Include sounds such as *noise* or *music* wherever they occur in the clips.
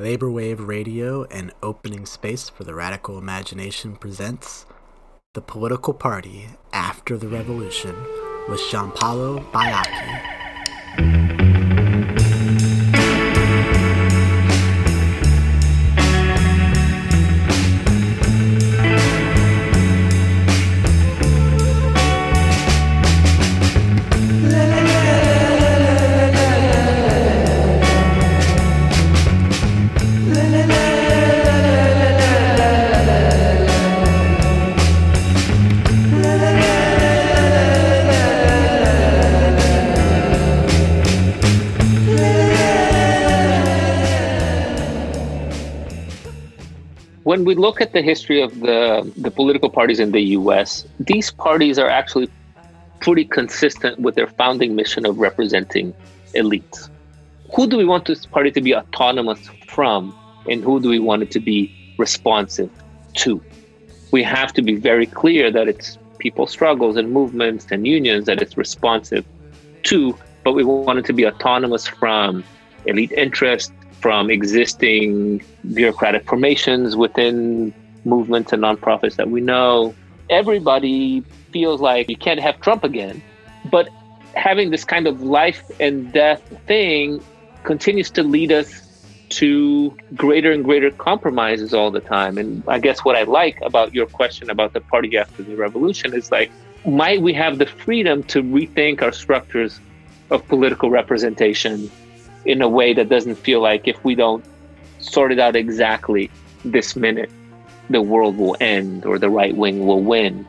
Labor Wave Radio and Opening Space for the Radical Imagination presents The Political Party After the Revolution with Gianpaolo Baiocchi. When we look at the history of the, the political parties in the US, these parties are actually pretty consistent with their founding mission of representing elites. Who do we want this party to be autonomous from, and who do we want it to be responsive to? We have to be very clear that it's people's struggles and movements and unions that it's responsive to, but we want it to be autonomous from elite interests, from existing bureaucratic formations within movements and nonprofits that we know. Everybody feels like you can't have Trump again. But having this kind of life and death thing continues to lead us to greater and greater compromises all the time. And I guess what I like about your question about the party after the revolution is like, might we have the freedom to rethink our structures of political representation in a way that doesn't feel like if we don't sort it out exactly this minute, the world will end or the right wing will win.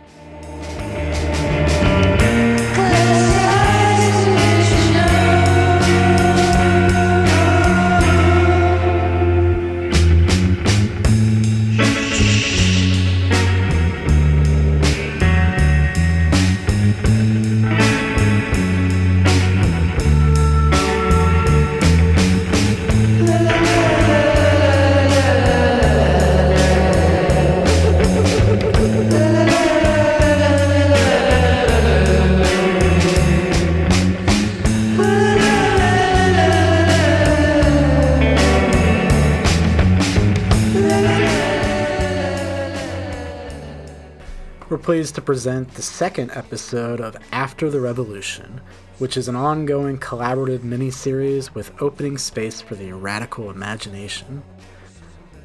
Pleased to present the second episode of After the Revolution, which is an ongoing collaborative mini-series with opening space for the radical imagination.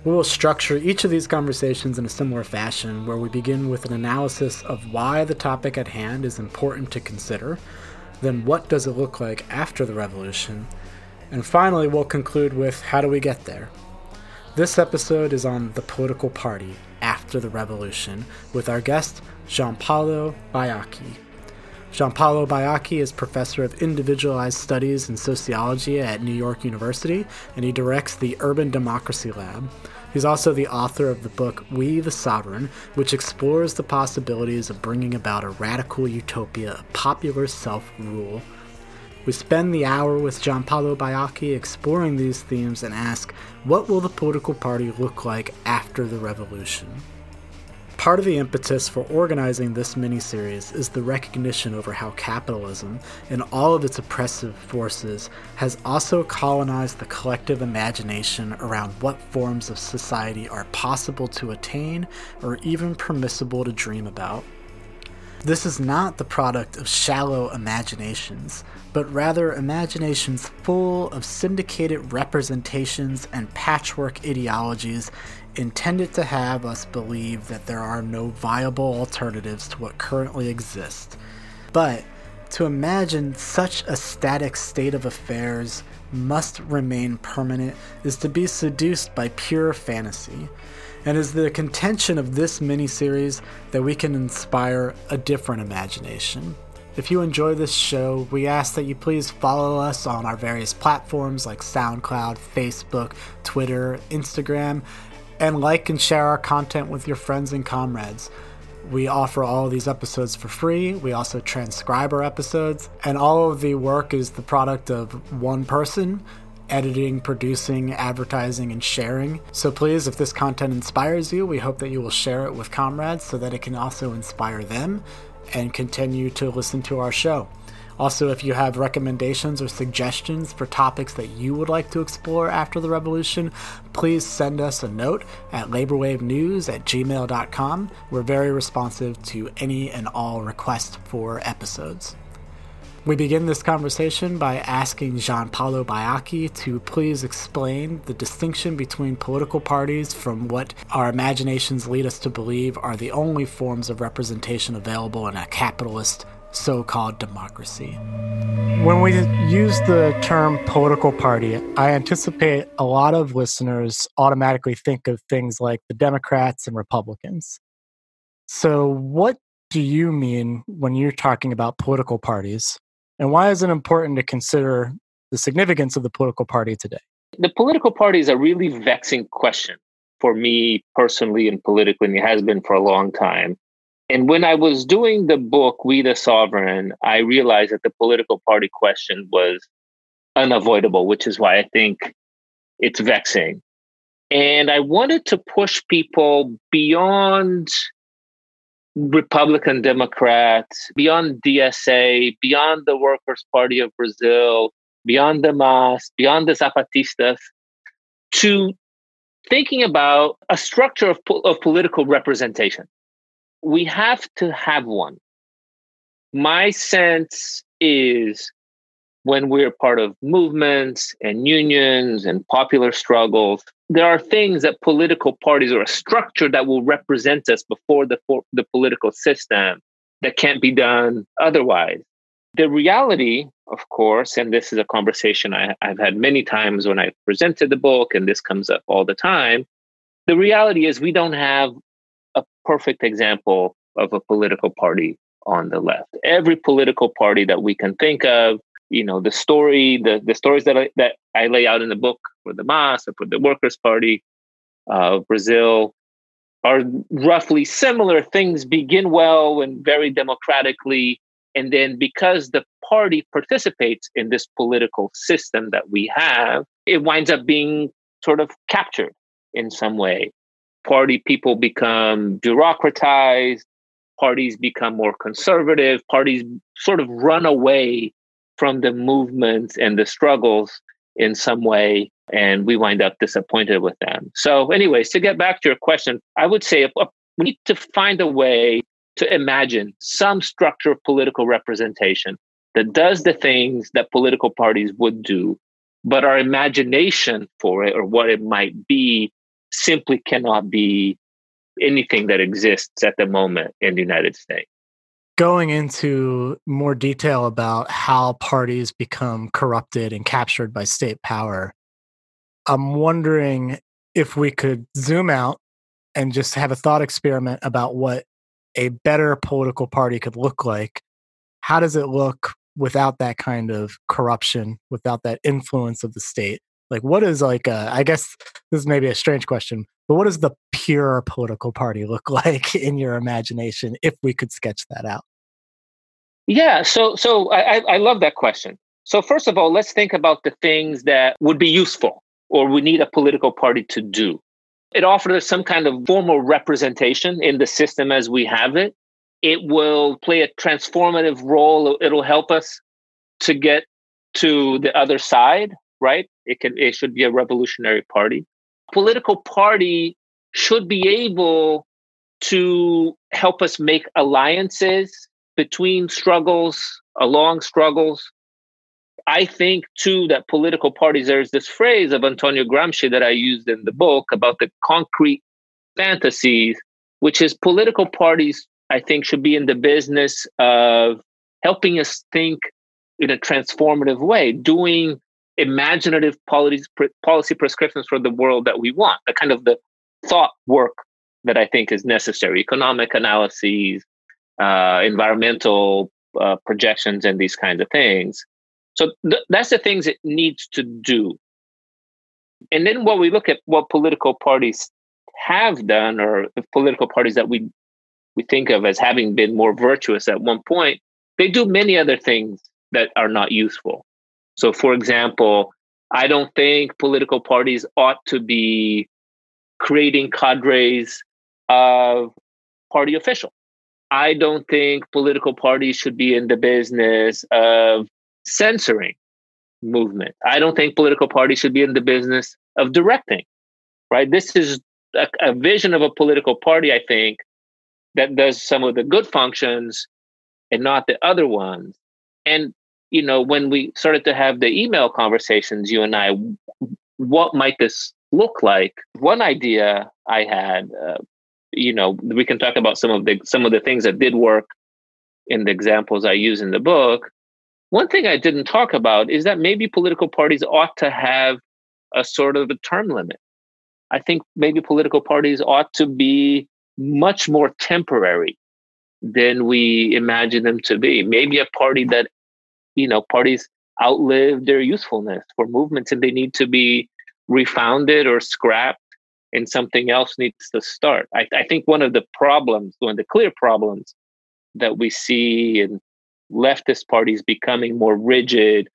We will structure each of these conversations in a similar fashion, where we begin with an analysis of why the topic at hand is important to consider, then what does it look like after the revolution, and finally we'll conclude with how do we get there. This episode is on the political party after the revolution with our guest, Gianpaolo Baiocchi. Gianpaolo Baiocchi is professor of individualized studies and sociology at New York University, and he directs the Urban Democracy Lab. He's also the author of the book We the Sovereign, which explores the possibilities of bringing about a radical utopia of popular self rule. We spend the hour with Gianpaolo Baiocchi exploring these themes and ask, what will the political party look like after the revolution? Part of the impetus for organizing this mini-series is the recognition over how capitalism, in all of its oppressive forces, has also colonized the collective imagination around what forms of society are possible to attain or even permissible to dream about. This is not the product of shallow imaginations, but rather imaginations full of syndicated representations and patchwork ideologies intended to have us believe that there are no viable alternatives to what currently exists. But to imagine such a static state of affairs must remain permanent is to be seduced by pure fantasy and is the contention of this mini-series that we can inspire a different imagination. If you enjoy this show, we ask that you please follow us on our various platforms like SoundCloud, Facebook, Twitter, Instagram, and like and share our content with your friends and comrades. We offer all of these episodes for free. We also transcribe our episodes, and all of the work is the product of one person editing, producing, advertising, and sharing. So please, if this content inspires you, we hope that you will share it with comrades so that it can also inspire them and continue to listen to our show. Also, if you have recommendations or suggestions for topics that you would like to explore after the revolution, please send us a note at laborwavenews at gmail.com. We're very responsive to any and all requests for episodes. We begin this conversation by asking Gianpaolo Baiocchi to please explain the distinction between political parties from what our imaginations lead us to believe are the only forms of representation available in a capitalist so called democracy. When we use the term political party, I anticipate a lot of listeners automatically think of things like the Democrats and Republicans. So, what do you mean when you're talking about political parties? And why is it important to consider the significance of the political party today? The political party is a really vexing question for me personally and politically, and it has been for a long time. And when I was doing the book, We the Sovereign, I realized that the political party question was unavoidable, which is why I think it's vexing. And I wanted to push people beyond Republican Democrats, beyond DSA, beyond the Workers' Party of Brazil, beyond the MAS, beyond the Zapatistas, to thinking about a structure of, po- of political representation. We have to have one. My sense is when we're part of movements and unions and popular struggles, there are things that political parties or a structure that will represent us before the, for, the political system that can't be done otherwise. The reality, of course, and this is a conversation I, I've had many times when I presented the book, and this comes up all the time. The reality is, we don't have a perfect example of a political party on the left. Every political party that we can think of you know the story the the stories that I, that I lay out in the book for the MAS or for the Workers' Party uh, Brazil are roughly similar. Things begin well and very democratically, and then because the party participates in this political system that we have, it winds up being sort of captured in some way. Party people become bureaucratized. Parties become more conservative. Parties sort of run away from the movements and the struggles in some way and we wind up disappointed with them. So anyways to get back to your question i would say we need to find a way to imagine some structure of political representation that does the things that political parties would do but our imagination for it or what it might be simply cannot be anything that exists at the moment in the united states going into more detail about how parties become corrupted and captured by state power, I'm wondering if we could zoom out and just have a thought experiment about what a better political party could look like. How does it look without that kind of corruption, without that influence of the state? Like, what is like, a, I guess this is maybe a strange question, but what is the pure political party look *laughs* like in your imagination if we could sketch that out? Yeah, so so I, I love that question. So first of all, let's think about the things that would be useful or we need a political party to do. It offers some kind of formal representation in the system as we have it. It will play a transformative role. It'll help us to get to the other side, right? It can it should be a revolutionary party. Political party should be able to help us make alliances between struggles, along struggles. I think too that political parties, there's this phrase of Antonio Gramsci that I used in the book about the concrete fantasies, which is political parties, I think, should be in the business of helping us think in a transformative way, doing imaginative policy, prescriptions for the world that we want, the kind of the thought work that I think is necessary, economic analyses, uh, environmental uh, projections and these kinds of things. So th- that's the things it needs to do. And then when we look at what political parties have done, or political parties that we we think of as having been more virtuous at one point, they do many other things that are not useful. So, for example, I don't think political parties ought to be creating cadres of party officials I don't think political parties should be in the business of censoring movement. I don't think political parties should be in the business of directing. Right? This is a, a vision of a political party, I think, that does some of the good functions and not the other ones. And you know, when we started to have the email conversations, you and I, what might this look like? One idea I had, uh, you know, we can talk about some of the some of the things that did work in the examples I use in the book. One thing I didn't talk about is that maybe political parties ought to have a sort of a term limit. I think maybe political parties ought to be much more temporary than we imagine them to be. Maybe a party that, you know, parties outlive their usefulness for movements and they need to be refounded or scrapped and something else needs to start. I, I think one of the problems, one of the clear problems that we see in leftist parties becoming more rigid,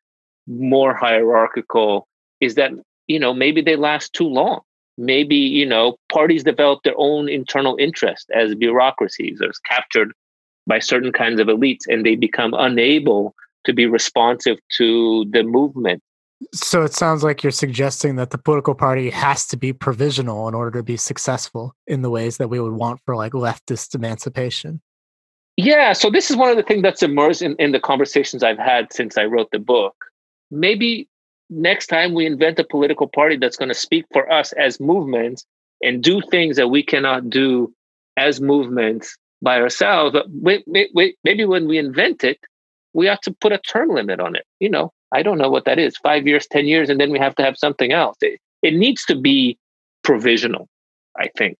more hierarchical, is that, you know, maybe they last too long maybe you know parties develop their own internal interest as bureaucracies or as captured by certain kinds of elites and they become unable to be responsive to the movement so it sounds like you're suggesting that the political party has to be provisional in order to be successful in the ways that we would want for like leftist emancipation yeah so this is one of the things that's emerged in, in the conversations i've had since i wrote the book maybe next time we invent a political party that's going to speak for us as movements and do things that we cannot do as movements by ourselves. But wait, wait, wait, maybe when we invent it, we have to put a term limit on it. You know, I don't know what that is five years, 10 years, and then we have to have something else. It, it needs to be provisional, I think.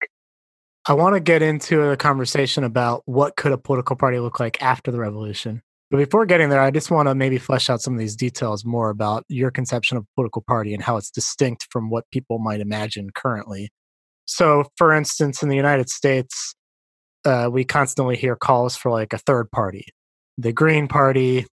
I want to get into a conversation about what could a political party look like after the revolution. But before getting there, I just want to maybe flesh out some of these details more about your conception of political party and how it's distinct from what people might imagine currently. So, for instance, in the United States, uh, we constantly hear calls for like a third party. The Green Party,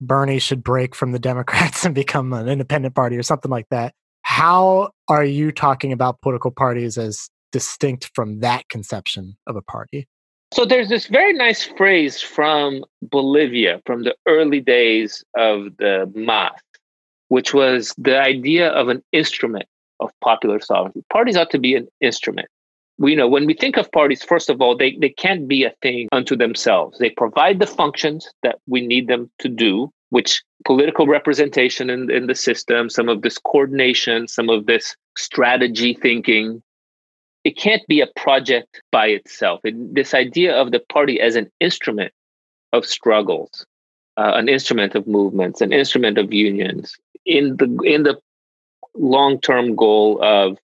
Bernie should break from the Democrats *laughs* and become an independent party or something like that. How are you talking about political parties as distinct from that conception of a party? So there's this very nice phrase from Bolivia from the early days of the MAS, which was the idea of an instrument of popular sovereignty. Parties ought to be an instrument. We know when we think of parties, first of all, they, they can't be a thing unto themselves. They provide the functions that we need them to do, which political representation in, in the system, some of this coordination, some of this strategy thinking, it can't be a project by itself. It, this idea of the party as an instrument of struggles, uh, an instrument of movements, an instrument of unions, in the in the long term goal of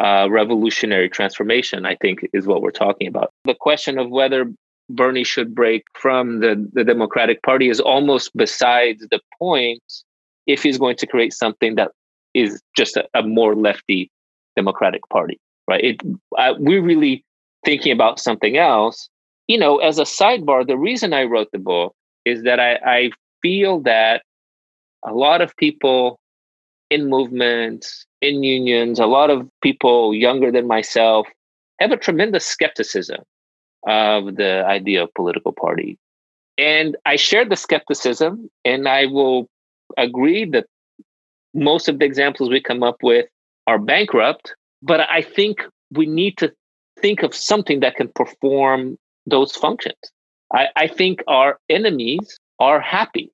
uh, revolutionary transformation, I think is what we're talking about. The question of whether Bernie should break from the, the Democratic Party is almost besides the point if he's going to create something that is just a, a more lefty Democratic Party right? It, I, we're really thinking about something else. You know, as a sidebar, the reason I wrote the book is that I, I feel that a lot of people in movements, in unions, a lot of people younger than myself have a tremendous skepticism of the idea of political party. And I share the skepticism, and I will agree that most of the examples we come up with are bankrupt but I think we need to think of something that can perform those functions. I, I think our enemies are happy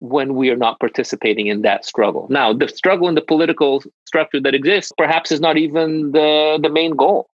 when we are not participating in that struggle. Now, the struggle in the political structure that exists perhaps is not even the, the main goal,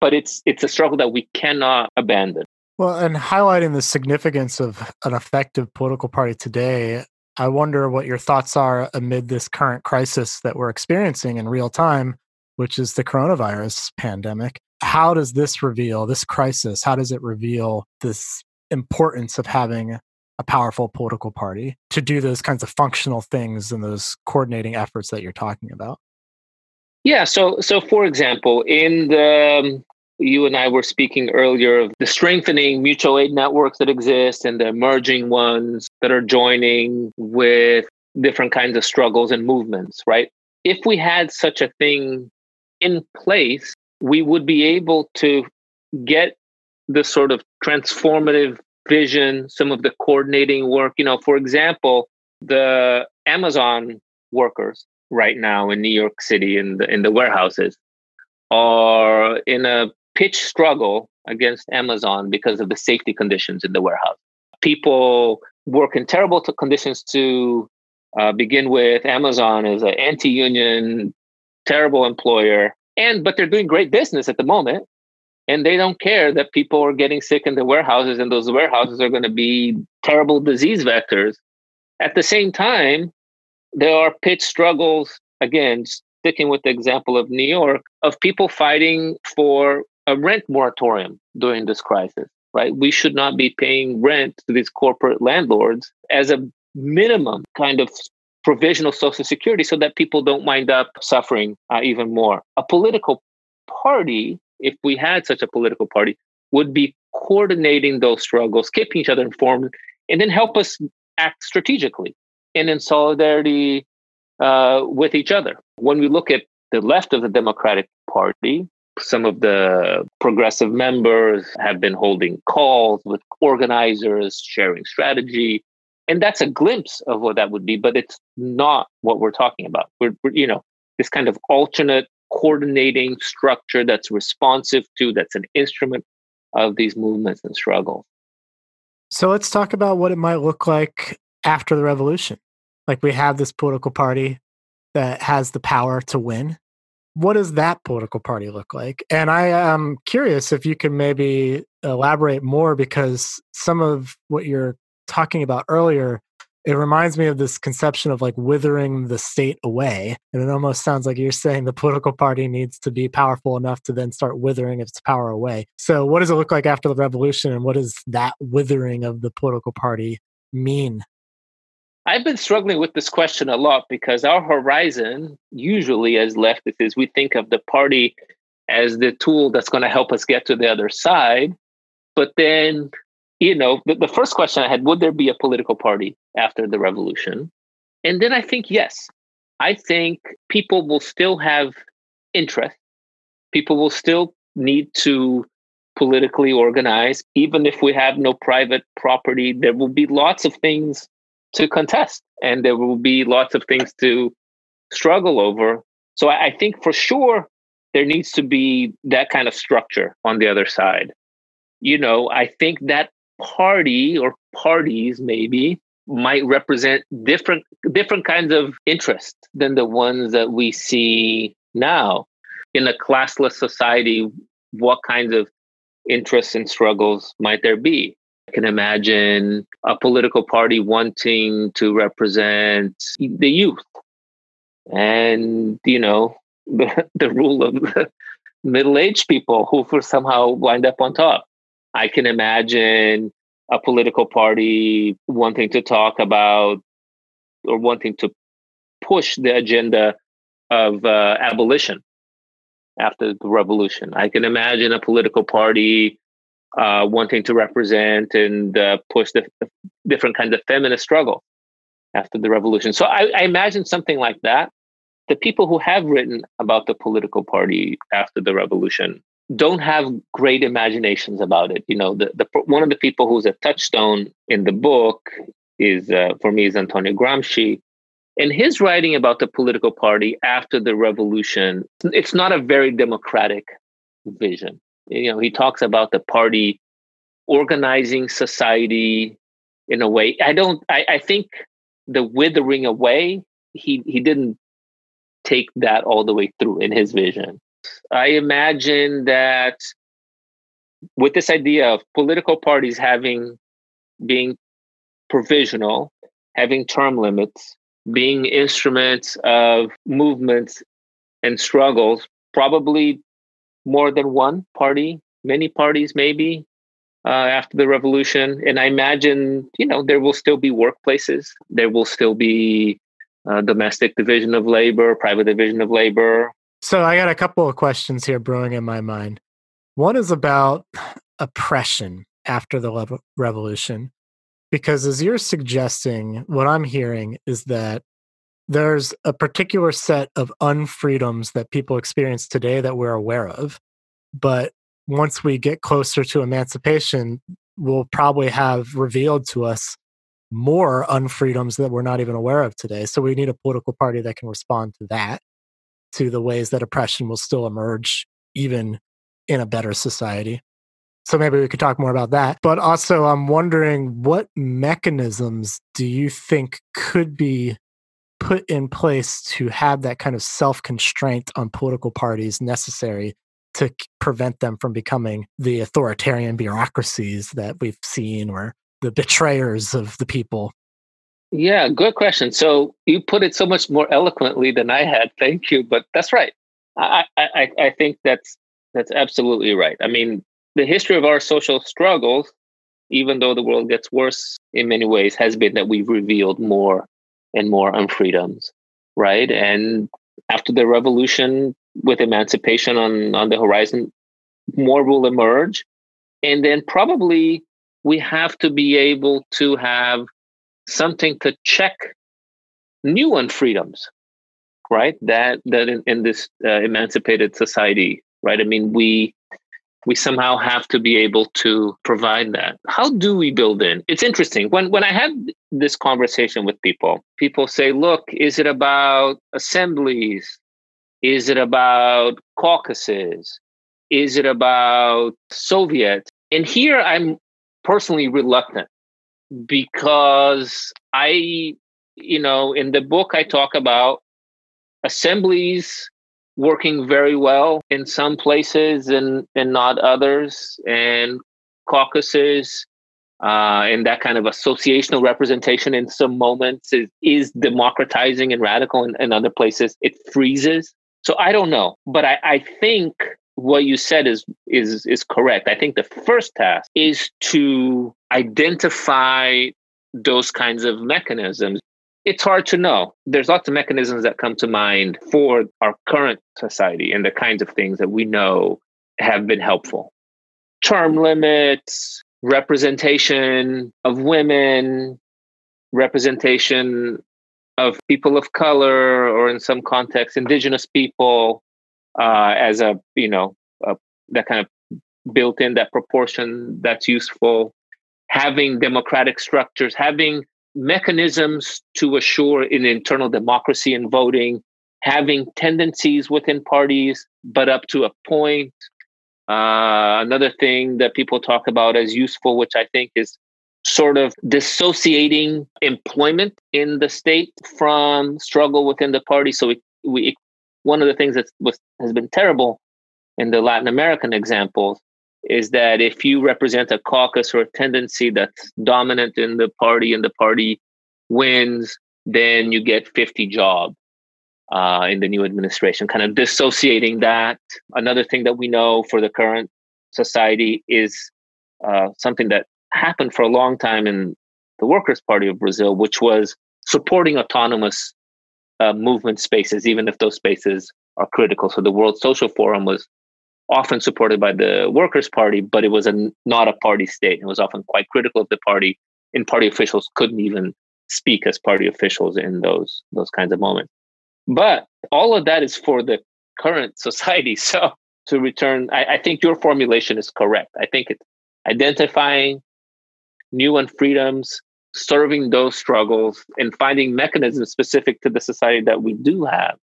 but it's it's a struggle that we cannot abandon. Well, and highlighting the significance of an effective political party today, I wonder what your thoughts are amid this current crisis that we're experiencing in real time which is the coronavirus pandemic. How does this reveal, this crisis, how does it reveal this importance of having a powerful political party to do those kinds of functional things and those coordinating efforts that you're talking about? Yeah, so so for example, in the um, you and I were speaking earlier of the strengthening mutual aid networks that exist and the emerging ones that are joining with different kinds of struggles and movements, right? If we had such a thing in place, we would be able to get the sort of transformative vision, some of the coordinating work. You know, for example, the Amazon workers right now in New York City in the in the warehouses are in a pitch struggle against Amazon because of the safety conditions in the warehouse. People work in terrible conditions to uh, begin with. Amazon is an anti-union, terrible employer, and but they're doing great business at the moment, and they don't care that people are getting sick in the warehouses, and those warehouses are going to be terrible disease vectors. At the same time, there are pitch struggles again. Sticking with the example of New York, of people fighting for a rent moratorium during this crisis, right? We should not be paying rent to these corporate landlords as a minimum kind of provisional social security so that people don't wind up suffering uh, even more. A political party, if we had such a political party, would be coordinating those struggles, keeping each other informed, and then help us act strategically and in solidarity uh, with each other. When we look at the left of the Democratic Party, some of the progressive members have been holding calls with organizers, sharing strategy. And that's a glimpse of what that would be, but it's not what we're talking about. We're, we're you know, this kind of alternate coordinating structure that's responsive to, that's an instrument of these movements and struggles. So let's talk about what it might look like after the revolution. Like we have this political party that has the power to win what does that political party look like? And I am curious if you can maybe elaborate more because some of what you're talking about earlier, it reminds me of this conception of like withering the state away. And it almost sounds like you're saying the political party needs to be powerful enough to then start withering its power away. So, what does it look like after the revolution? And what does that withering of the political party mean I've been struggling with this question a lot because our horizon, usually as leftists, is we think of the party as the tool that's going to help us get to the other side. But then, you know, the, the first question I had would there be a political party after the revolution? And then I think yes. I think people will still have interest. People will still need to politically organize. Even if we have no private property, there will be lots of things to contest and there will be lots of things to struggle over so I, I, think for sure there needs to be that kind of structure on the other side you know i think that party or parties maybe might represent different different kinds of interest than the ones that we see now in a classless society what kinds of interests and struggles might there be I can imagine a political party wanting to represent the youth and, you know, the, *laughs* the rule of *laughs* the middle aged people who for somehow wind up on top. I can imagine a political party wanting to talk about or wanting to push the agenda of uh, abolition after the revolution. I can imagine a political party uh, wanting to represent and uh, push the different kinds of feminist struggle after the revolution. So I, I, imagine something like that. The people who have written about the political party after the revolution don't have great imaginations about it. You know, the, the one of the people who's a touchstone in the book is uh, for me is Antonio Gramsci. And his writing about the political party after the revolution, it's not a very democratic vision you know he talks about the party organizing society in a way i don't i, I think the withering away he he didn't take that all the way through in his vision i imagine that with this idea of political parties having being provisional having term limits being instruments of movements and struggles probably more than one party, many parties maybe uh, after the revolution. And I imagine, you know, there will still be workplaces, there will still be uh, domestic division of labor, private division of labor. So I got a couple of questions here brewing in my mind. One is about oppression after the revolution. Because as you're suggesting, what I'm hearing is that there's a particular set of unfreedoms that people experience today that we're aware of. But once we get closer to emancipation, we'll probably have revealed to us more unfreedoms that we're not even aware of today. So we need a political party that can respond to that, to the ways that oppression will still emerge even in a better society. So maybe we could talk more about that. But also, I'm wondering what mechanisms do you think could be put in place to have that kind of self constraint on political parties necessary to prevent them from becoming the authoritarian bureaucracies that we've seen or the betrayers of the people? Yeah, good question. So you put it so much more eloquently than I had. Thank you. But that's right. I, I, I think that's that's absolutely right. I mean, the history of our social struggles, even though the world gets worse in many ways, has been that we've revealed more and more unfreedoms, right? And after the revolution, with emancipation on, on the horizon, more will emerge. And then probably we have to be able to have something to check new unfreedoms, right? That that in, in this uh, emancipated society, right? I mean, we we somehow have to be able to provide that. How do we build in? It's interesting. When when i have this conversation with people people say look is it about assemblies? Is it about caucuses? Is it about soviets? And here i'm personally reluctant because i you know in the book i talk about assemblies working very well in some places and, and not others, and caucuses uh, and that kind of associational representation in some moments is, is democratizing and radical and in, other places. It freezes. So i don't know but I, I think what you said is is is correct. I think the first task is to identify those kinds of mechanisms it's hard to know. There's lots of mechanisms that come to mind for our current society and the kinds of things that we know have been helpful. Term limits, representation of women, representation of people of color, or in some contexts, indigenous people, uh, as a, you know, a, that kind of built in that proportion that's useful. Having democratic structures, having mechanisms to assure an internal democracy in voting, having tendencies within parties, but up to a point. Uh, another thing that people talk about as useful, which I think is sort of dissociating employment in the state from struggle within the party. So we, we one of the things that was, has been terrible in the Latin American examples is that if you represent a caucus or a tendency that's dominant in the party and the party wins, then you get 50 jobs uh, in the new administration, kind of dissociating that. Another thing that we know for the current society is uh, something that happened for a long time in the Workers' Party of Brazil, which was supporting autonomous uh, movement spaces, even if those spaces are critical. So the World Social Forum was often supported by the Workers' Party, but it was a, not a party state. It was often quite critical of the party, and party officials couldn't even speak as party officials in those those kinds of moments. But all of that is for the current *laughs* society. So to return, I, I think your formulation is correct. I think it's identifying new unfreedoms, serving those struggles, and finding mechanisms specific to the society that we do have,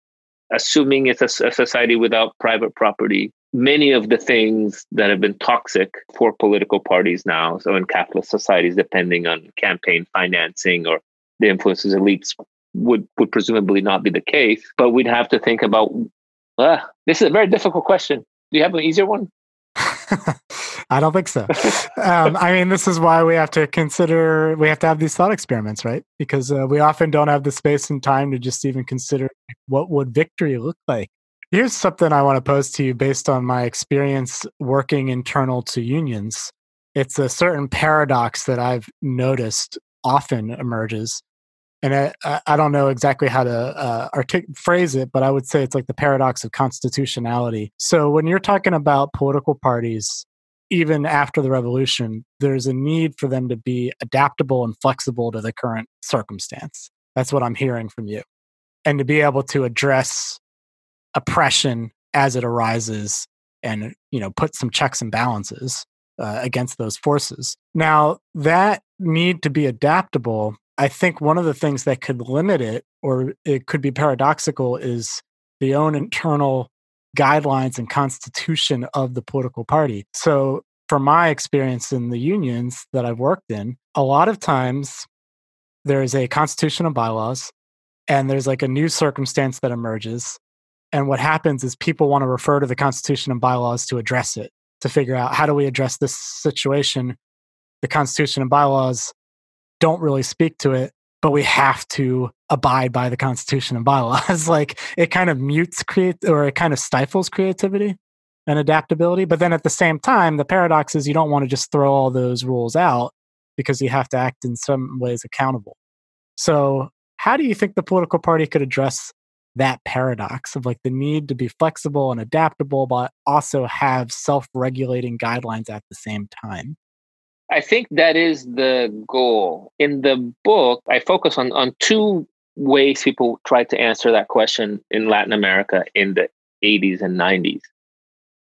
assuming it's a, a society without private property many of the things that have been toxic for political parties now, so in capitalist societies, depending on campaign financing or the influences elites, would would presumably not be the case. But we'd have to think about. Uh, this is a very difficult question. Do you have an easier one? *laughs* I don't think so. um, I mean, this is why we have to consider, we have to have these thought experiments, right? Because uh, we often don't have the space and time to just even consider what would victory look like Here's something I want to pose to you based on my experience working internal to unions. It's a certain paradox that I've noticed often emerges. And I, I don't know exactly how to uh, artic- phrase it, but I would say it's like the paradox of constitutionality. So when you're talking about political parties, even after the revolution, there's a need for them to be adaptable and flexible to the current circumstance. That's what I'm hearing from you. And to be able to address oppression as it arises and you know put some checks and balances uh, against those forces. Now that need to be adaptable. I think one of the things that could limit it, or it could be paradoxical, is the own internal guidelines and constitution of the political party. So, from my experience in the unions that I've worked in, a lot of times there is a constitution of bylaws and there's like a new circumstance that emerges. And what happens is people want to refer to the constitution and bylaws to address it, to figure out how do we address this situation. The constitution and bylaws don't really speak to it but we have to abide by the constitution and bylaws *laughs* like it kind of mutes create or it kind of stifles creativity and adaptability but then at the same time the paradox is you don't want to just throw all those rules out because you have to act in some ways accountable so how do you think the political party could address that paradox of like the need to be flexible and adaptable but also have self-regulating guidelines at the same time I think that is the goal. In the book, I focus on, on two ways people tried to answer that question in Latin America in the 80s and 90s.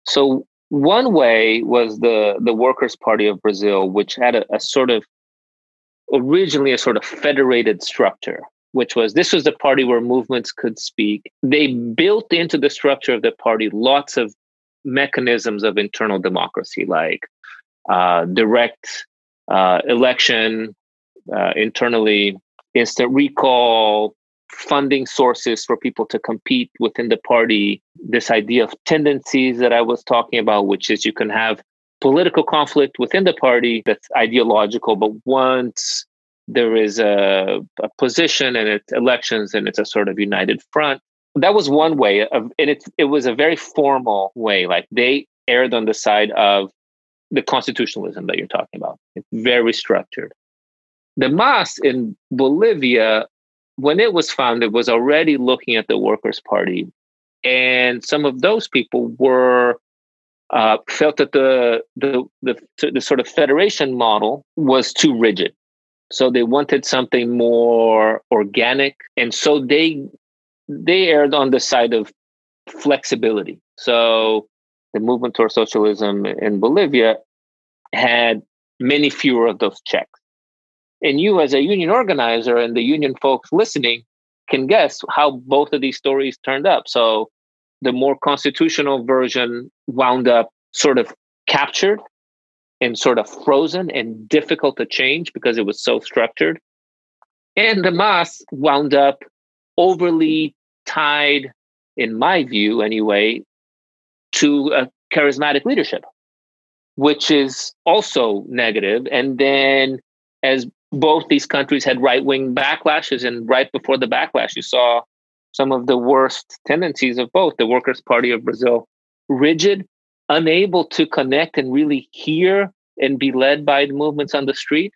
So one way was the the Workers' Party of Brazil, which had a, a sort of originally a sort of federated structure, which was this was the party where movements could speak. They built into the structure of the party lots of mechanisms of internal democracy, like uh, direct uh, election uh, internally, instant recall, funding sources for people to compete within the party. This idea of tendencies that I was talking about, which is you can have political conflict within the party that's ideological, but once there is a, a position and it's elections and it's a sort of united front. That was one way of, and it, it was a very formal way. Like they erred on the side of the constitutionalism that you're talking about. It's very structured. The MAS in Bolivia, when it was founded, was already looking at the Workers' Party, and some of those people were uh, felt that the, the the the sort of federation model was too rigid. So they wanted something more organic, and so they they erred on the side of flexibility. So the movement towards socialism in Bolivia had many fewer of those checks. And you, as a union organizer and the union folks listening, can guess how both of these stories turned up. So the more constitutional version wound up sort of captured and sort of frozen and difficult to change because it was so structured. And the MAS wound up overly tied, in my view anyway, to a charismatic leadership, which is also negative. And then, as both these countries had right wing backlashes, and right before the backlash, you saw some of the worst tendencies of both the Workers' Party of Brazil, rigid, unable to connect and really hear and be led by the movements on the street,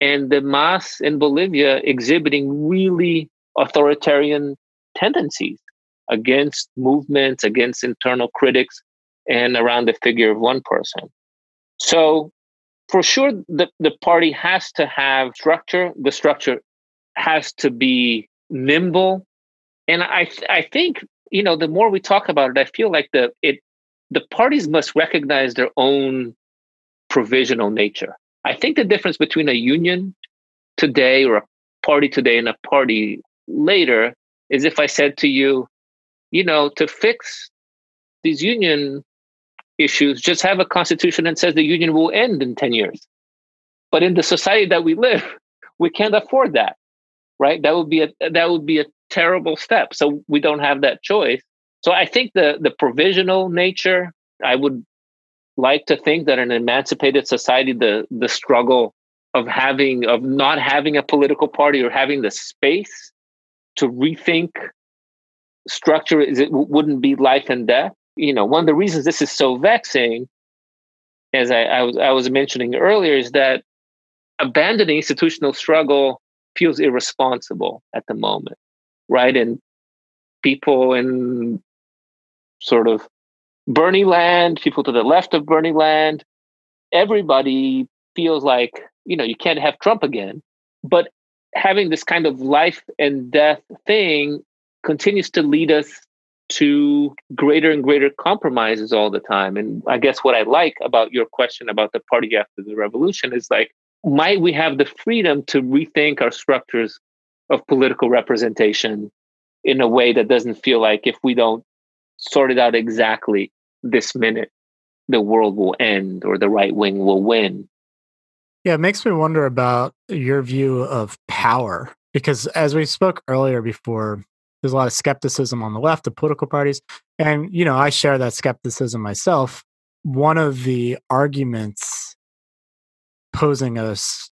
and the MAS in Bolivia exhibiting really authoritarian tendencies against movements, against internal critics, and around the figure of one person. So, for sure, the, the party has to have structure. The structure has to be nimble. And I, I think, you know, the more we talk about it, I feel like the, it, the parties must recognize their own provisional nature. I think the difference between a union today or a party today and a party later is if I said to you, you know, to fix these union issues, just have a constitution that says the union will end in 10 years. But in the society that we live, we can't afford that. Right? That would be a that would be a terrible step. So we don't have that choice. So I think the the provisional nature, I would like to think that in an emancipated society, the the struggle of having of not having a political party or having the space to rethink structure is it wouldn't be life and death you know, one of the reasons this is so vexing, as I, I was I was mentioning earlier, is that abandoning institutional struggle feels irresponsible at the moment, right? And people in sort of Bernie land, people to the left of Bernie land, everybody feels like, you know, you can't have Trump again. But having this kind of life and death thing continues to lead us to greater and greater compromises all the time. And I guess what I like about your question about the party after the revolution is like, might we have the freedom to rethink our structures of political representation in a way that doesn't feel like if we don't sort it out exactly this minute, the world will end or the right wing will win. Yeah, it makes me wonder about your view of power because as we spoke earlier before, there's a lot of skepticism on the left of political parties. And, you know, I share that skepticism myself. One of the arguments posing a,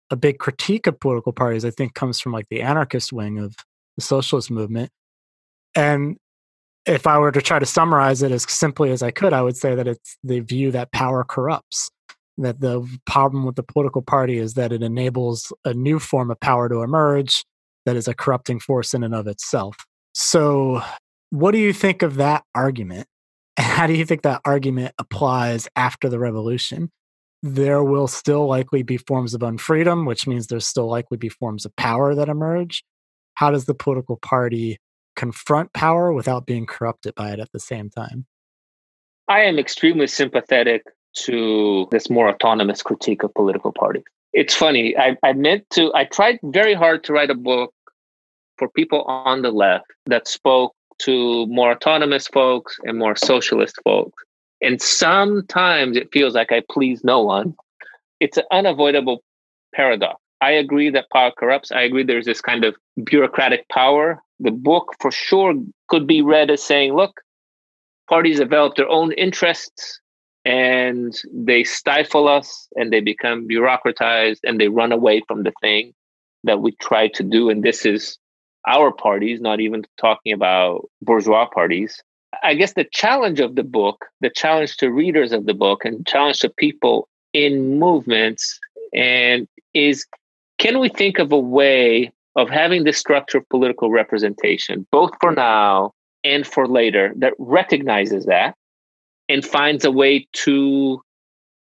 a big critique of political parties, I think, comes from like the anarchist wing of the socialist movement. And if I were to try to summarize it as simply as I could, I would say that it's the view that power corrupts. That the problem with the political party is that it enables a new form of power to emerge that is a corrupting force in and of itself. So, what do you think of that argument? *laughs* And how do you think that argument applies after the revolution? There will still likely be forms of unfreedom, which means there's still likely be forms of power that emerge. How does the political party confront power without being corrupted by it at the same time? I am extremely sympathetic to this more autonomous critique of political parties. It's funny. I, I meant to, I tried very hard to write a book for people on the left that spoke to more autonomous folks and more socialist folks. And sometimes it feels like I please no one. It's an unavoidable paradox. I agree that power corrupts. I agree there's this kind of bureaucratic power. The book for sure could be read as saying, look, parties develop their own interests and they stifle us and they become bureaucratized and they run away from the thing that we try to do. And this is our parties, not even talking about bourgeois parties. I guess the challenge of the book, the challenge to readers of the book, and challenge to people in movements, and is can we think of a way of having this structure of political representation, both for now and for later, that recognizes that and finds a way to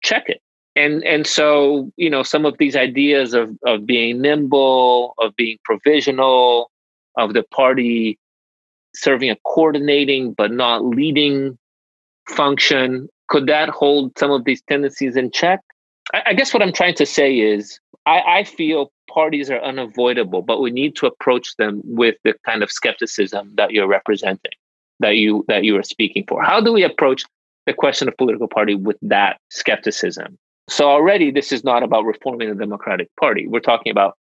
check it? And and so, you know, some of these ideas of, of being nimble, of being provisional, of the party serving a coordinating but not leading function, could that hold some of these tendencies in check? I, I guess what I'm trying to say is I, I feel parties are unavoidable, but we need to approach them with the kind of skepticism that you're representing, that you that you are speaking for. How do we approach the question of political party with that skepticism? So already this is not about reforming the Democratic Party. We're talking about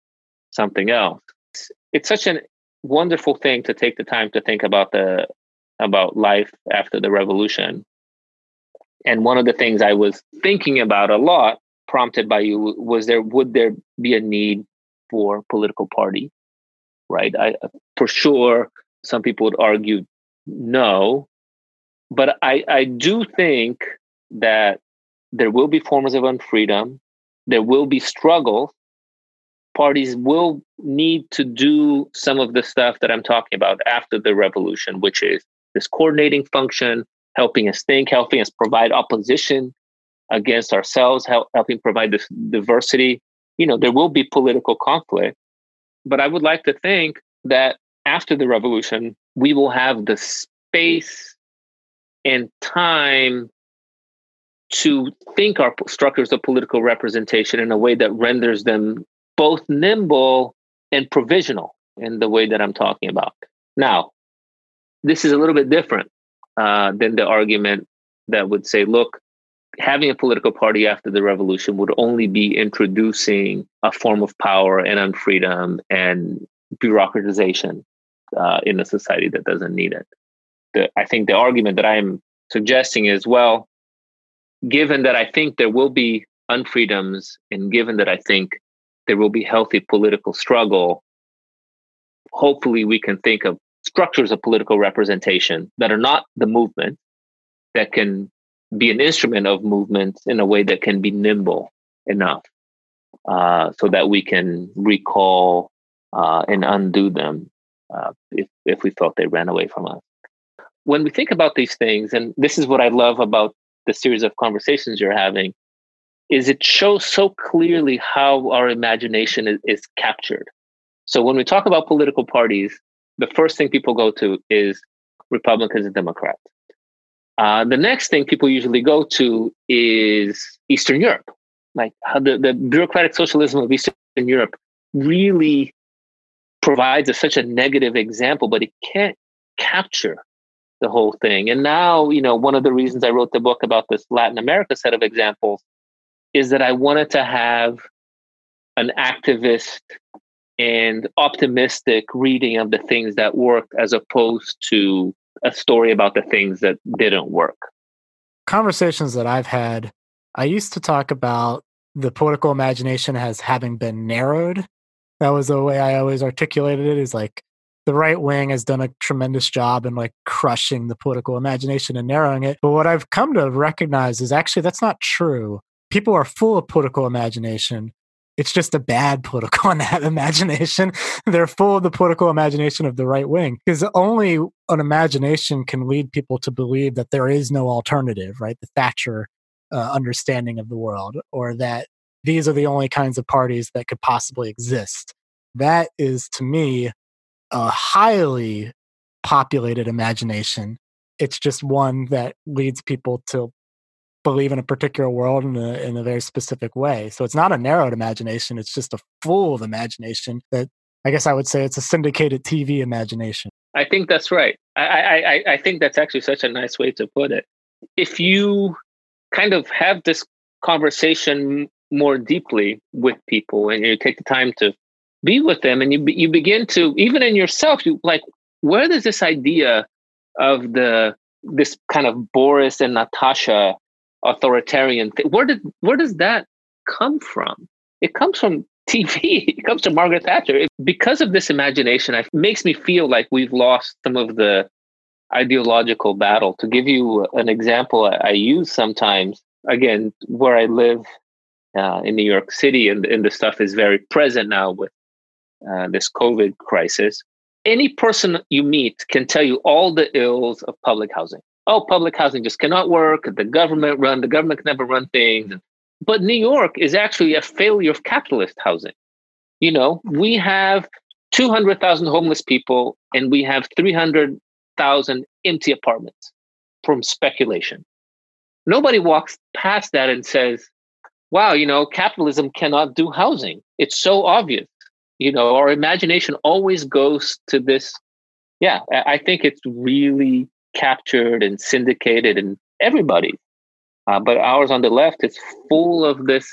something else. It's, it's such a wonderful thing to take the time to think about the about life after the revolution. And one of the things I was thinking about a lot prompted by you was there would there be a need for political party? Right? I for sure some people would argue no. But i i do think that there will be forms of unfreedom. There will be struggle. Parties will need to do some of the stuff that i'm talking about after the revolution which is this coordinating function helping us think helping us provide opposition against ourselves, help, helping provide this diversity. You know, there will be political conflict, but I would like to think that after the revolution, we will have the space and time to think our structures of political representation in a way that renders them both nimble and provisional in the way that I'm talking about. Now, this is a little bit different uh, than the argument that would say, look, having a political party after the revolution would only be introducing a form of power and unfreedom and bureaucratization uh, in a society that doesn't need it. The, I think the argument that I'm suggesting is well, given that I think there will be unfreedoms and given that I think there will be healthy political struggle, hopefully we can think of structures of political representation that are not the movement that can be an instrument of movement in a way that can be nimble enough uh, so that we can recall uh, and undo them uh, if, if we felt they ran away from us. When we think about these things, and this is what I love about the series of conversations you're having, is it shows so clearly how our imagination is, is captured. So when we talk about political parties, the first thing people go to is Republicans and Democrats. Uh, the next thing people usually go to is Eastern Europe, like the, the bureaucratic socialism of Eastern Europe really provides such a negative example, but it can't capture the whole thing. And now, you know, one of the reasons I wrote the book about this Latin America set of examples is that I wanted to have an activist and optimistic reading of the things that worked as opposed to a story about the things that didn't work. Conversations that I've had, I used to talk about the political imagination as having been narrowed. That was the way I always articulated it is like the right wing has done a tremendous job in like crushing the political imagination and narrowing it. But what I've come to recognize is actually that's not true. People are full of political imagination it's just a bad political *laughs* imagination. They're full of the political imagination of the right wing because only an imagination can lead people to believe that there is no alternative, right? The Thatcher uh, understanding of the world, or that these are the only kinds of parties that could possibly exist. That is, to me, a highly populated imagination. It's just one that leads people to believe in a particular world in a, in a very specific way. So it's not a narrowed imagination, it's just a full imagination that I guess I would say it's a syndicated TV imagination. I think that's right. I, I, I think that's actually such a nice way to put it. If you kind of have this conversation more deeply with people and you take the time to be with them and you, you begin to, even in yourself, you like, where does this idea of the, this kind of Boris and Natasha authoritarian thing. Where did where does that come from? It comes from *laughs* TV. It comes from Margaret Thatcher. It, because of this imagination, it makes me feel like we've lost some of the ideological battle. To give you an example, I, I use sometimes again where I live uh, in New York City, and, and the stuff is very present now with uh, this COVID crisis. Any person you meet can tell you all the ills of public housing oh, public housing just cannot work. The government run, the government can never run things. But New York is actually a failure of capitalist housing. You know, we have 200,000 homeless people and we have 300,000 empty apartments from speculation. Nobody walks past that and says, wow, you know, capitalism cannot do housing. It's so obvious. You know, our imagination always goes to this. Yeah, I think it's really captured and syndicated and everybody. Uh, but ours on the left is full of this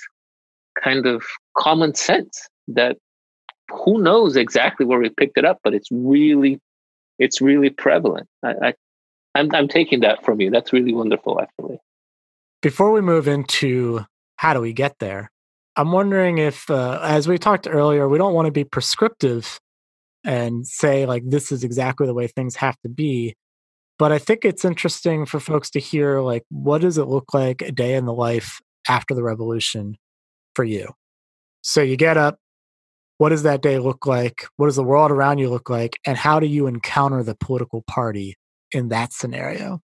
kind of common sense that who knows exactly where we picked it up, but it's really, it's really prevalent. I, I I'm, I'm taking that from you. That's really wonderful, actually. Before we move into how do we get there, I'm wondering if, uh, as we talked earlier, we don't want to be prescriptive and say like this is exactly the way things have to be but I think it's interesting for folks to hear like what does it look like a day in the life after the revolution for you? So you get up, what does that day look like? What does the world around you look like? And how do you encounter the political party in that scenario?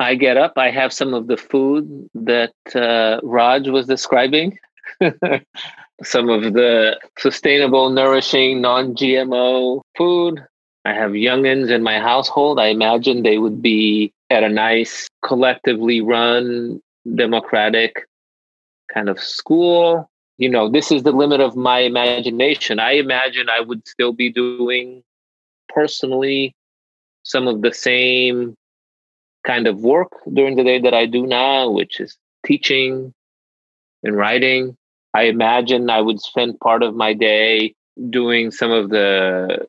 I get up, I have some of the food that uh, Raj was describing. *laughs* some of the sustainable, nourishing, non GMO food. I have youngins in my household. I imagine they would be at a nice, collectively run, democratic kind of school. You know, this is the limit of my imagination. I imagine I would still be doing personally some of the same kind of work during the day that I do now, which is teaching and writing. I imagine I would spend part of my day doing some of the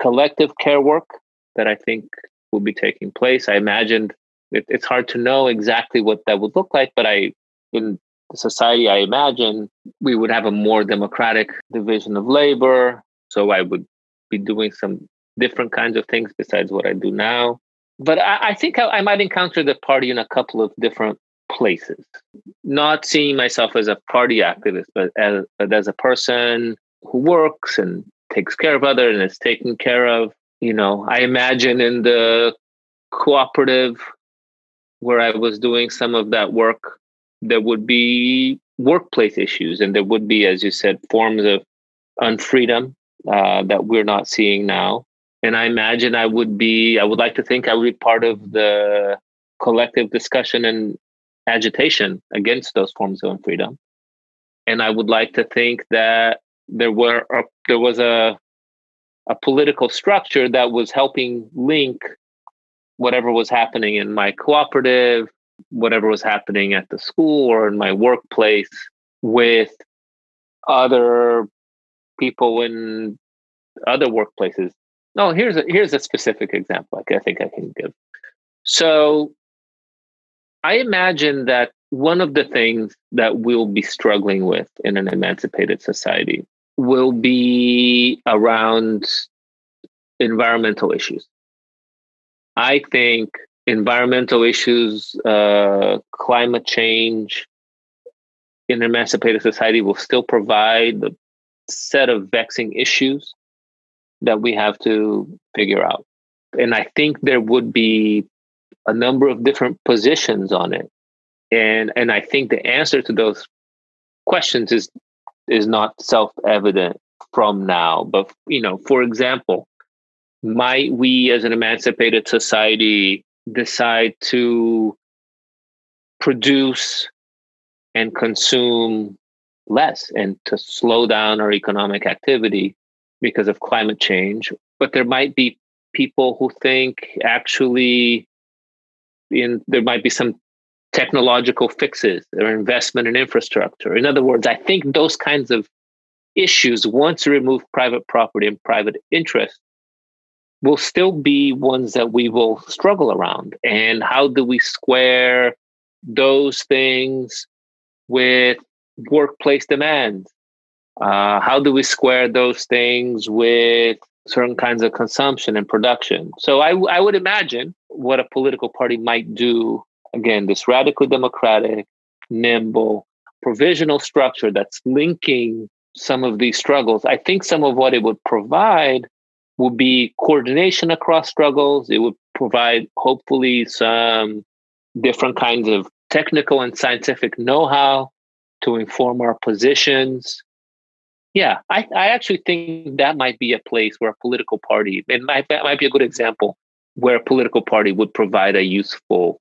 collective care work that I think will be taking place. I imagined it, it's hard to know exactly what that would look like, but I, in the society I imagine, we would have a more democratic division of labor. So I would be doing some different kinds of things besides what I do now. But I, I think I, I might encounter the party in a couple of different places. Not seeing myself as a party activist, but as, but as a person who works and takes care of other and is taken care of. You know, I imagine in the cooperative where I was doing some of that work, there would be workplace issues and there would be, as you said, forms of unfreedom uh, that we're not seeing now. And I imagine I would be, I would like to think I would be part of the collective discussion and agitation against those forms of unfreedom. And I would like to think that there were a, there was a a political structure that was helping link whatever was happening in my cooperative, whatever was happening at the school or in my workplace with other people in other workplaces. No, here's a here's a specific example I think I can give. So I imagine that one of the things that we'll be struggling with in an emancipated society will be around environmental issues. I think environmental issues, uh, climate change in an emancipated society will still provide the set of vexing issues that we have to figure out. And I think there would be a number of different positions on it. And and I think the answer to those questions is is not self-evident from now. But you know, for example, might we as an emancipated society decide to produce and consume less and to slow down our economic activity because of climate change but there might be people who think actually in there might be some technological fixes or investment in infrastructure. In other words i think those kinds of issues once you remove private property and private interest will still be ones that we will struggle around. And how do we square those things with workplace demands uh, how do we square those things with certain kinds of consumption and production? So I, I would imagine what a political party might do again, this radical democratic, nimble, provisional structure that's linking some of these struggles. I think some of what it would provide would be coordination across struggles. It would provide, hopefully, some different kinds of technical and scientific know how to inform our positions. Yeah, I, I actually think that might be a place where a political party, it might, that might be a good example where a political party would provide a useful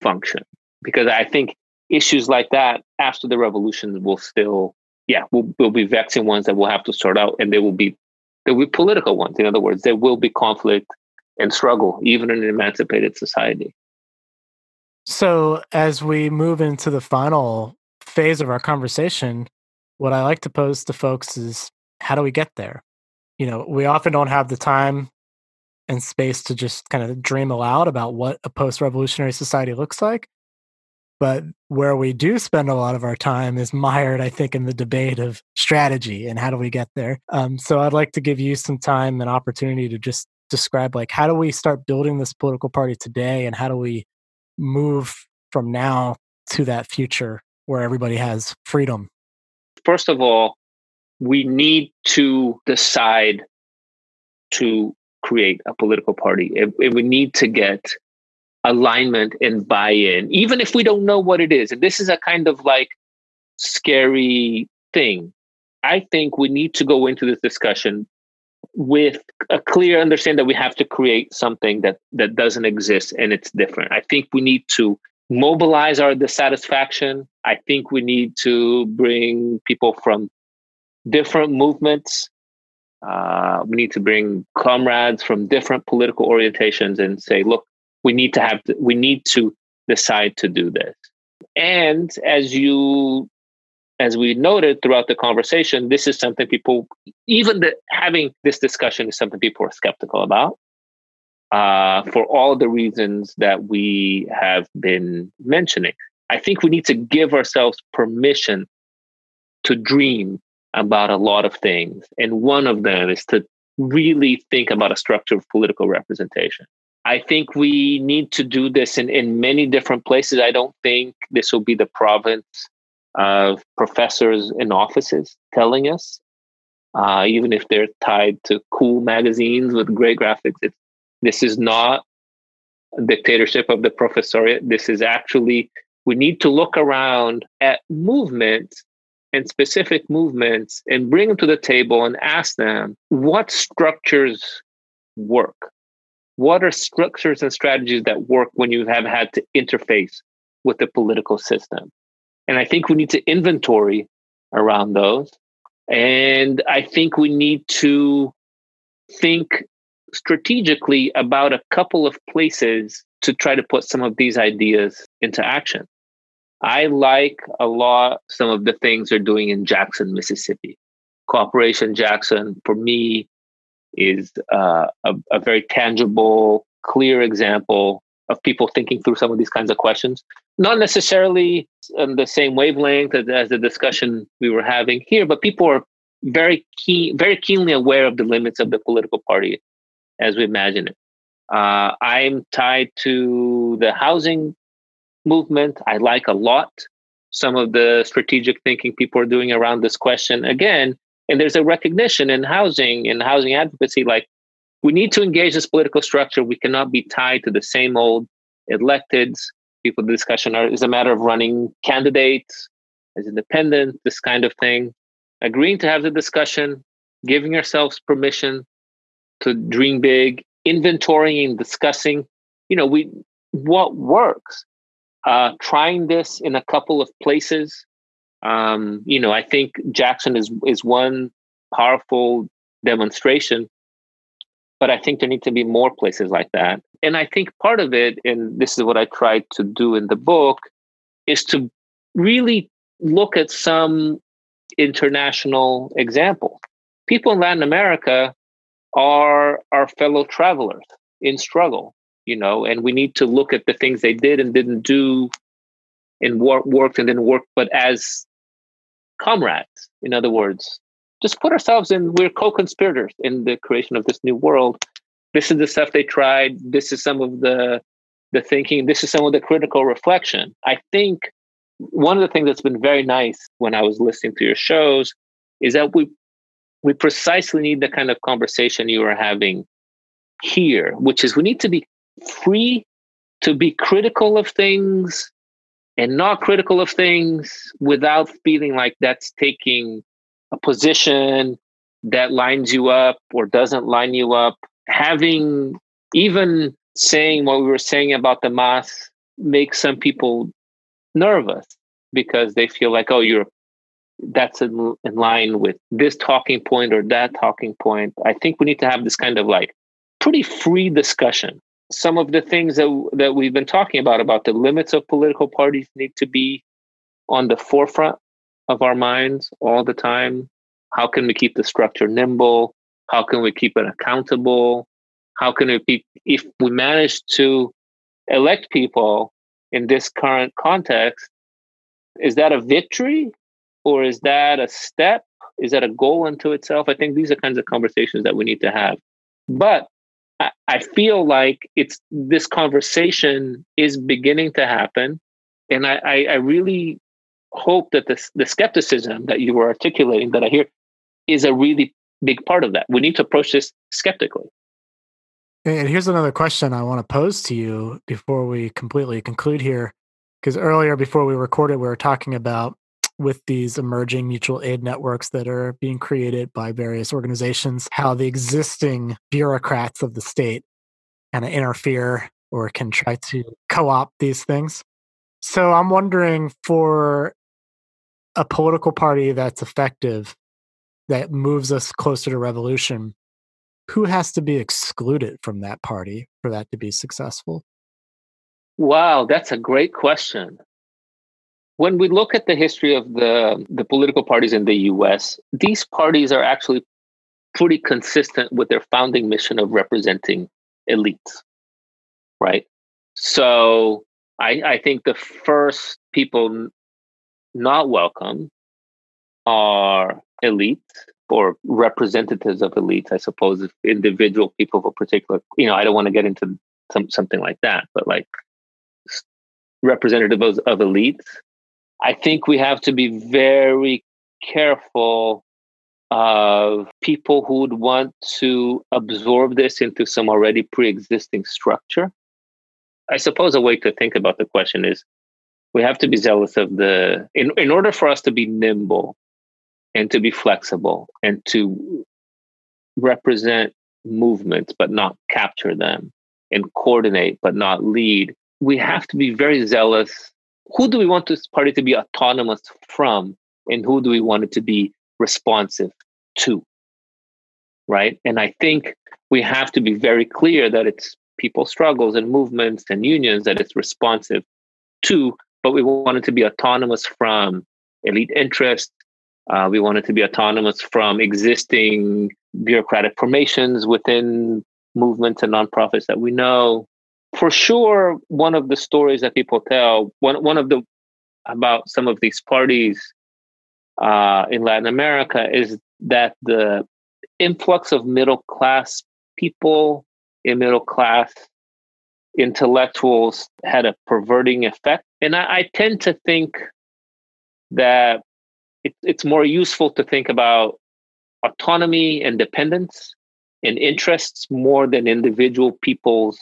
function. Because I think issues like that after the revolution will still, yeah, will, will be vexing ones that we'll have to sort out, and they will be there will be political ones. In other words, there will be conflict and struggle, even in an emancipated society. So, as we move into the final phase of our conversation, what I like to pose to folks is how do we get there? You know, we often don't have the time and space to just kind of dream aloud about what a post revolutionary society looks like. But where we do spend a lot of our time is mired, I think, in the debate of strategy and how do we get there. Um, so I'd like to give you some time and opportunity to just describe like how do we start building this political party today and how do we move from now to that future where everybody has freedom first of all, we need to decide to create a political party. It, it, we need to get alignment and buy in, even if we don't know what it is. And this is a kind of like scary thing. I think we need to go into this discussion with a clear understanding that we have to create something that that doesn't exist and it's different. I think we need to mobilize our dissatisfaction. I think we need to bring people from different movements. Uh, we need to bring comrades from different political orientations and say, look, we need to have, we need to decide to do this. And as you, as we noted throughout the conversation, this is something people, even the, having this discussion is something people are skeptical about uh, for all the reasons that we have been mentioning. I think we need to give ourselves permission to dream about a lot of things. And one of them is to really think about a structure of political representation. I think we need to do this in, in many different places. I don't think this will be the province of professors in offices telling us, uh, even if they're tied to cool magazines with great graphics. It's this is not dictatorship of the professoriate. This is actually, we need to look around at movements and specific movements and bring them to the table and ask them what structures work? What are structures and strategies that work when you have had to interface with the political system? And I think we need to inventory around those. And I think we need to think strategically about a couple of places to try to put some of these ideas into action. I like a lot some of the things they're doing in Jackson, Mississippi. Cooperation Jackson, for me, is uh, a, a very tangible, clear example of people thinking through some of these kinds of questions. Not necessarily on the same wavelength as, as the discussion we were having here, but people are very keen, very keenly aware of the limits of the political party as we imagine it. Uh, I'm tied to the housing movement. I like a lot some of the strategic thinking people are doing around this question. Again, and there's a recognition in housing and housing advocacy like we need to engage this political structure. We cannot be tied to the same old electeds. People, the discussion are, is a matter of running candidates as independent, this kind of thing. Agreeing to have the discussion, giving ourselves permission to dream big, inventorying, discussing, you know, we what works. Uh, trying this in a couple of places. Um, you know, I think Jackson is is one powerful demonstration, but I think there need to be more places like that. And I think part of it, and this is what I tried to do in the book, is to really look at some international example. People in Latin America are our fellow travelers in struggle you know, and we need to look at the things they did and didn't do and wor- worked and didn't work, but as comrades, in other words, just put ourselves in, we're co-conspirators in the creation of this new world. This is the stuff they tried. This is some of the the thinking. This is some of the critical reflection. I think one of the things that's been very nice when I was listening to your shows is that we we precisely need the kind of conversation you are having here, which is we need to be free to be critical of things and not critical of things without feeling like that's taking a position that lines you up or doesn't line you up. Having even saying what we were saying about the MAS makes some people nervous because they feel like, oh, you're that's in, in line with this talking point or that talking point. I think we need to have this kind of like pretty free discussion some of the things that that we've been talking about about the limits of political parties need to be on the forefront of our minds all the time. How can we keep the structure nimble? How can we keep it accountable? How can we be if we manage to elect people in this current context is that a victory or is that a step? Is that a goal unto itself? I think these are kinds of conversations that we need to have. But I, feel like it's this conversation is beginning to happen, and I, I, I really hope that the the skepticism that you were articulating that I hear is a really big part of that. We need to approach this skeptically. And here's another question I want to pose to you before we completely conclude here. Because earlier, before we recorded, we were talking about with these emerging mutual aid networks that are being created by various organizations, how the existing bureaucrats of the state kind of interfere or can try to co opt these things. So I'm wondering for a political party that's effective, that moves us closer to revolution, who has to be excluded from that party for that to be successful? Wow, that's a great question. When we look at the history of the, the political parties in the US, these parties are actually pretty consistent with their founding mission of representing elites, right? So I, I think the first people not welcome are elites or representatives of elites, I suppose, if individual people of a particular, you know, I don't want to get into some, something like that, but like representatives of elites I think we have to be very careful of people who would want to absorb this into some already pre-existing structure. I suppose a way to think about the question is we have to be zealous of the in, in order for us to be nimble and to be flexible and to represent movements but not capture them and coordinate but not lead, we have to be very zealous. Who do we want this party to be autonomous from? And who do we want it to be responsive to? Right. And I think we have to be very clear that it's people's struggles and movements and unions that it's responsive to, but we want it to be autonomous from elite interests. Uh, we want it to be autonomous from existing bureaucratic formations within movements and nonprofits that we know. For sure, one of the stories that people tell, one one of the about some of these parties uh, in Latin America is that the influx of middle class people in middle class intellectuals had a perverting effect. And I, I tend to think that it, it's more useful to think about autonomy and dependence and interests more than individual people's.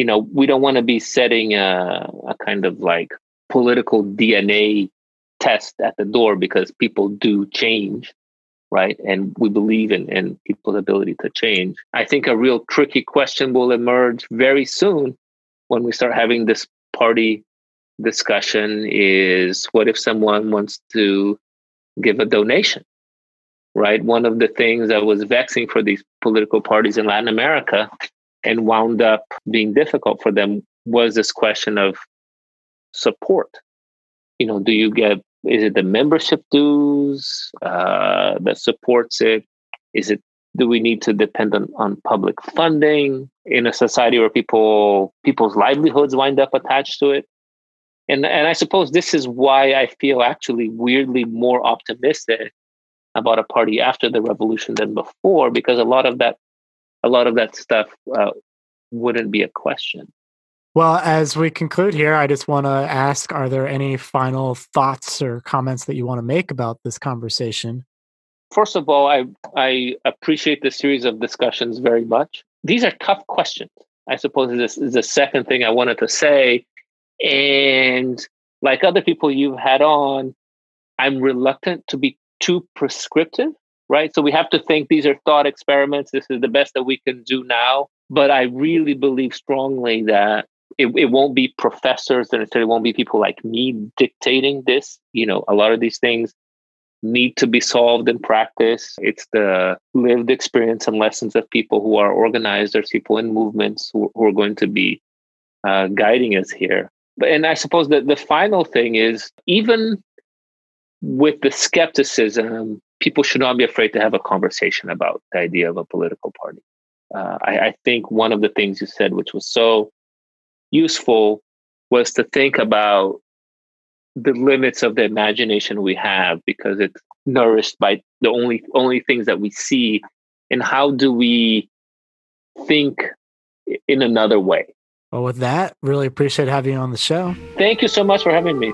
You know, we don't want to be setting a, a kind of like political DNA test at the door because people do change right? And we believe in, in people's ability to change. I think a real tricky question will emerge very soon when we start having this party discussion is what if someone wants to give a donation? Right? One of the things that was vexing for these political parties in Latin America and wound up being difficult for them was this question of support. You know, do you get is it the membership dues uh, that supports it? Is it do we need to depend on, on public funding in a society where people people's livelihoods wind up attached to it? And and I suppose this is why I feel actually weirdly more optimistic about a party after the revolution than before, because a lot of that a lot of that stuff uh, wouldn't be a question. Well, as we conclude here, I just want to ask Are there any final thoughts or comments that you want to make about this conversation? First of all, I, I appreciate the series of discussions very much. These are tough questions. I suppose this is the second thing I wanted to say. And like other people you've had on, I'm reluctant to be too prescriptive, right? So we have to think these are thought experiments. This is the best that we can do now. But I really believe strongly that it, it won't be professors and it won't be people like me dictating this. You know, a lot of these things need to be solved in practice. It's the lived experience and lessons of people who are organizers, people in movements who, who are going to be uh, guiding us here. But, and I suppose that the final thing is even with the skepticism, people should not be afraid to have a conversation about the idea of a political party. Uh, I, I, think one of the things you said, which was so useful was to think about the limits of the imagination we have because it's nourished by the only only things that we see. And how do we think in another way? Well with that really appreciate having you on the show. Thank you so much for having me